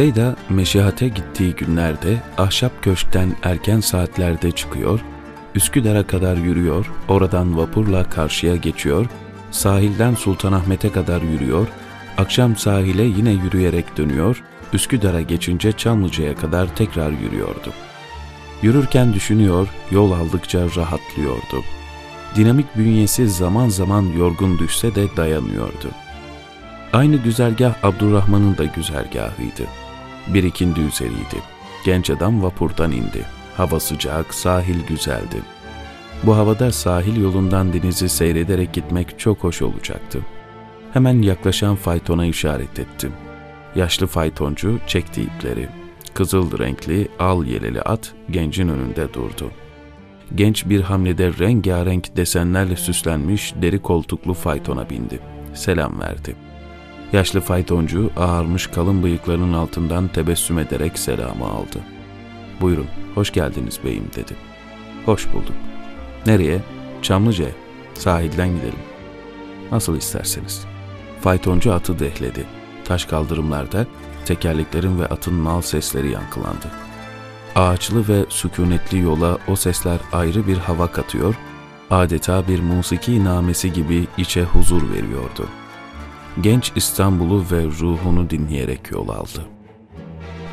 Seyda meşihate gittiği günlerde ahşap köşkten erken saatlerde çıkıyor, Üsküdar'a kadar yürüyor, oradan vapurla karşıya geçiyor, sahilden Sultanahmet'e kadar yürüyor, akşam sahile yine yürüyerek dönüyor, Üsküdar'a geçince Çamlıca'ya kadar tekrar yürüyordu. Yürürken düşünüyor, yol aldıkça rahatlıyordu. Dinamik bünyesi zaman zaman yorgun düşse de dayanıyordu. Aynı güzergah Abdurrahman'ın da güzergahıydı. Bir ikindi üzeriydi. Genç adam vapurdan indi. Hava sıcak, sahil güzeldi. Bu havada sahil yolundan denizi seyrederek gitmek çok hoş olacaktı. Hemen yaklaşan faytona işaret ettim. Yaşlı faytoncu çekti ipleri. Kızıl renkli, al yeleli at gencin önünde durdu. Genç bir hamlede rengarenk desenlerle süslenmiş deri koltuklu faytona bindi. Selam verdi. Yaşlı faytoncu ağarmış kalın bıyıklarının altından tebessüm ederek selamı aldı. Buyurun, hoş geldiniz beyim dedi. Hoş bulduk. Nereye? Çamlıca'ya. Sahilden gidelim. Nasıl isterseniz. Faytoncu atı dehledi. Taş kaldırımlarda tekerleklerin ve atın nal sesleri yankılandı. Ağaçlı ve sükunetli yola o sesler ayrı bir hava katıyor, adeta bir musiki namesi gibi içe huzur veriyordu. Genç İstanbul'u ve ruhunu dinleyerek yol aldı.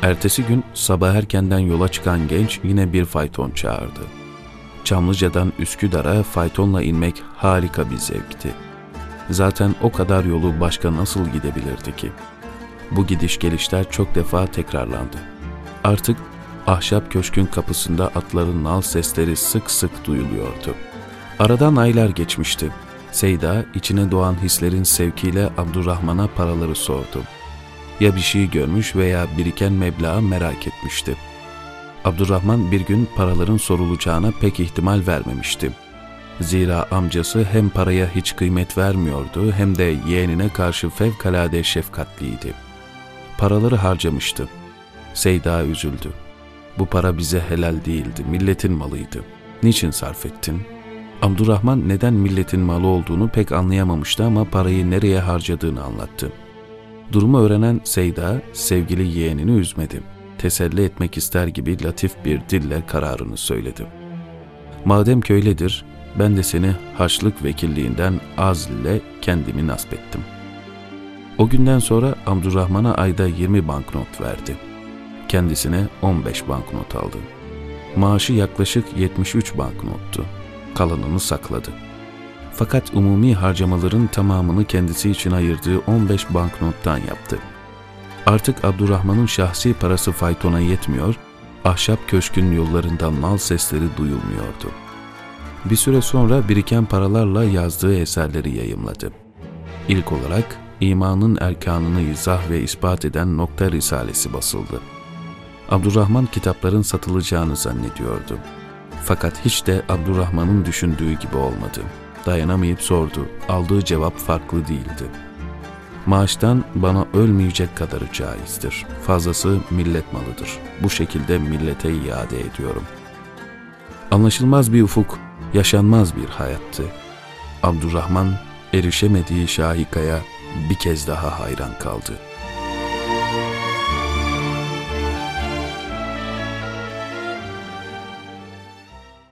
Ertesi gün sabah erkenden yola çıkan genç yine bir fayton çağırdı. Çamlıca'dan Üsküdar'a faytonla inmek harika bir zevkti. Zaten o kadar yolu başka nasıl gidebilirdi ki? Bu gidiş gelişler çok defa tekrarlandı. Artık ahşap köşkün kapısında atların nal sesleri sık sık duyuluyordu. Aradan aylar geçmişti. Seyda içine doğan hislerin sevkiyle Abdurrahman'a paraları sordu. Ya bir şey görmüş veya biriken meblağı merak etmişti. Abdurrahman bir gün paraların sorulacağına pek ihtimal vermemişti. Zira amcası hem paraya hiç kıymet vermiyordu hem de yeğenine karşı fevkalade şefkatliydi. Paraları harcamıştı. Seyda üzüldü. Bu para bize helal değildi, milletin malıydı. Niçin sarf ettin? Abdurrahman neden milletin malı olduğunu pek anlayamamıştı ama parayı nereye harcadığını anlattı. Durumu öğrenen Seyda, sevgili yeğenini üzmedi. Teselli etmek ister gibi latif bir dille kararını söyledi. Madem köyledir, ben de seni haçlık vekilliğinden az ile kendimi nasip ettim. O günden sonra Abdurrahman'a ayda 20 banknot verdi. Kendisine 15 banknot aldı. Maaşı yaklaşık 73 banknottu. Kalanını sakladı. Fakat umumi harcamaların tamamını kendisi için ayırdığı 15 banknottan yaptı. Artık Abdurrahman'ın şahsi parası faytona yetmiyor, ahşap köşkün yollarından mal sesleri duyulmuyordu. Bir süre sonra biriken paralarla yazdığı eserleri yayımladı. İlk olarak imanın erkanını izah ve ispat eden Nokta Risalesi basıldı. Abdurrahman kitapların satılacağını zannediyordu. Fakat hiç de Abdurrahman'ın düşündüğü gibi olmadı. Dayanamayıp sordu. Aldığı cevap farklı değildi. Maaştan bana ölmeyecek kadarı caizdir. Fazlası millet malıdır. Bu şekilde millete iade ediyorum. Anlaşılmaz bir ufuk, yaşanmaz bir hayattı. Abdurrahman erişemediği şahikaya bir kez daha hayran kaldı.''